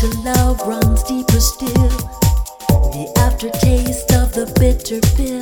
To love runs deeper still. The aftertaste of the bitter pill.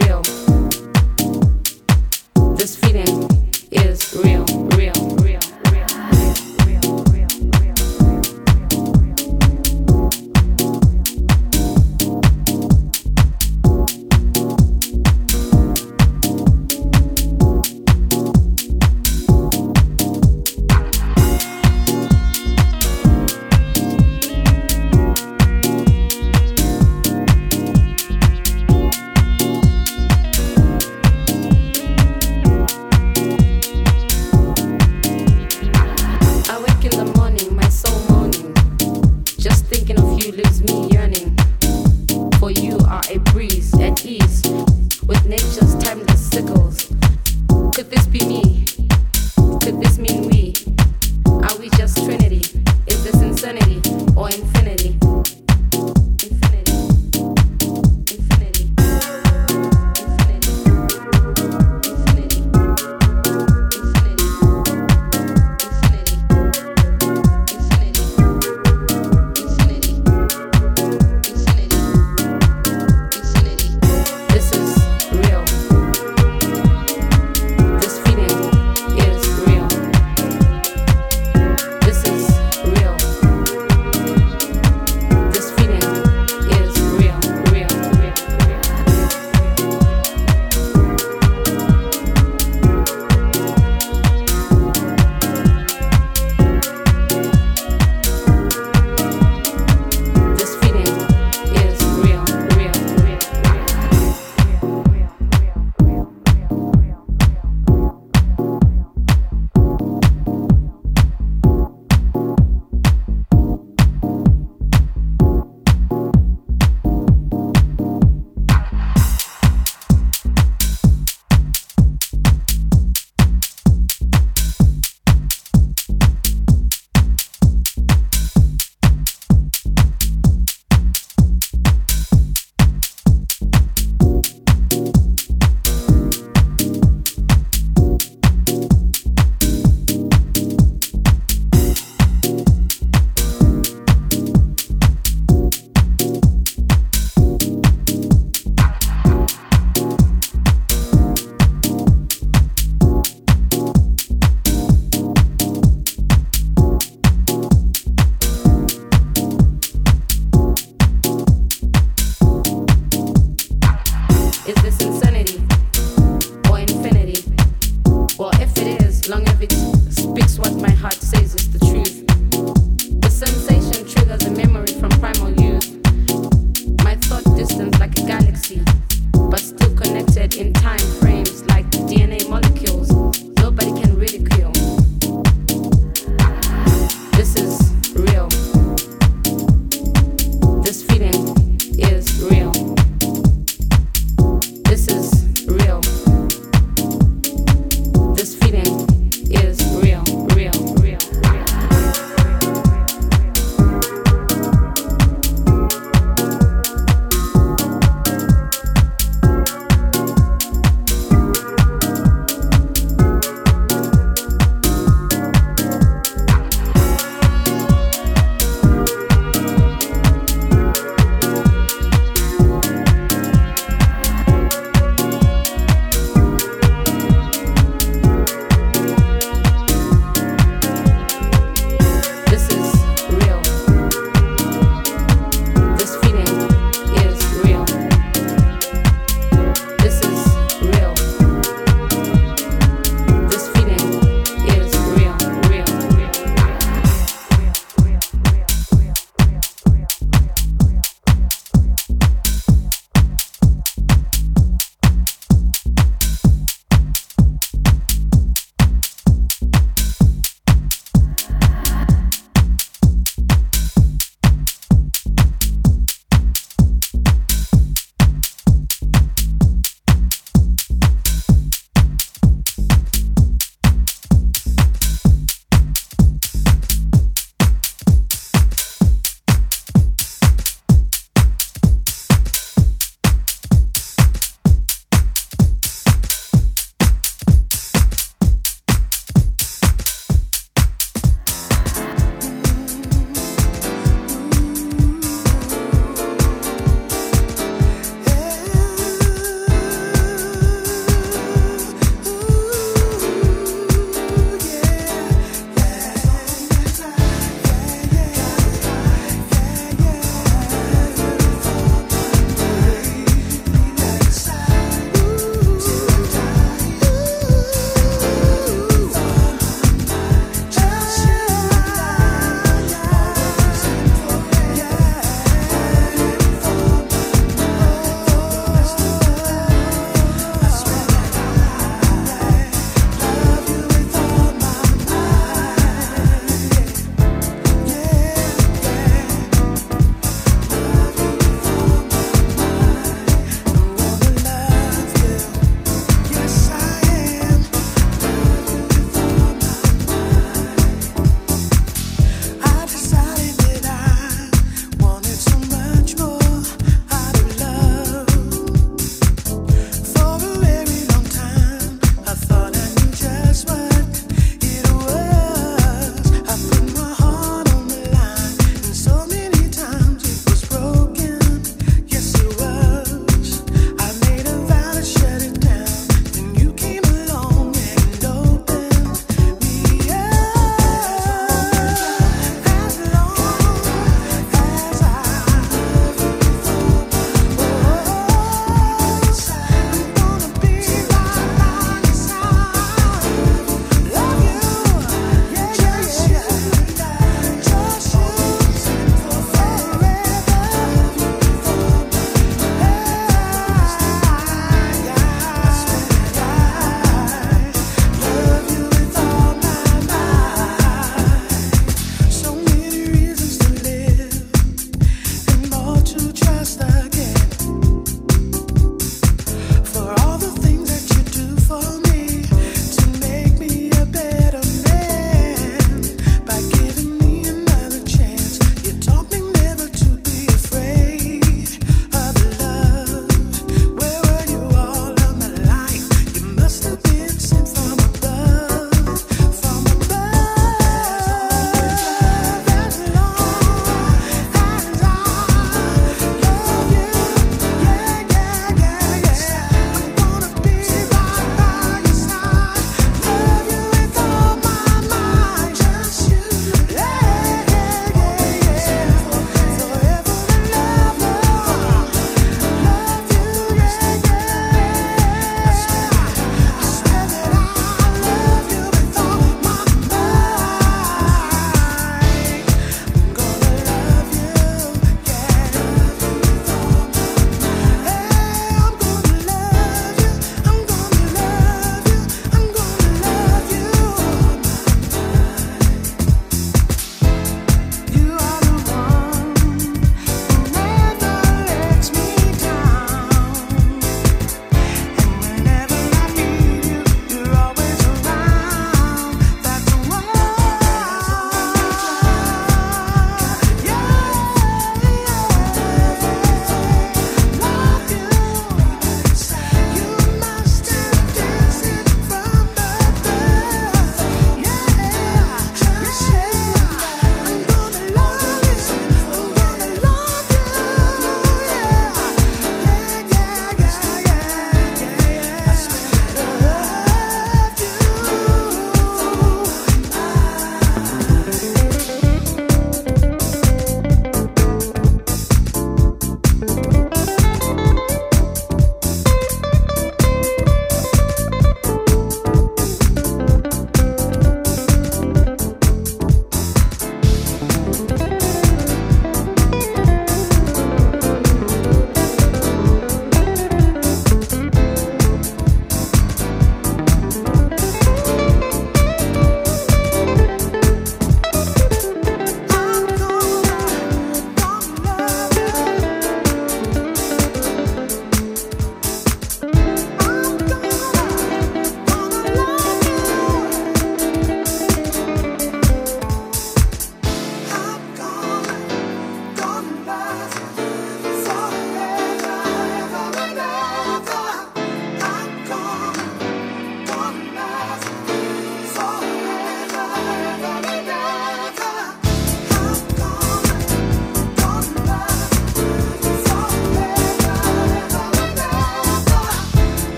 real.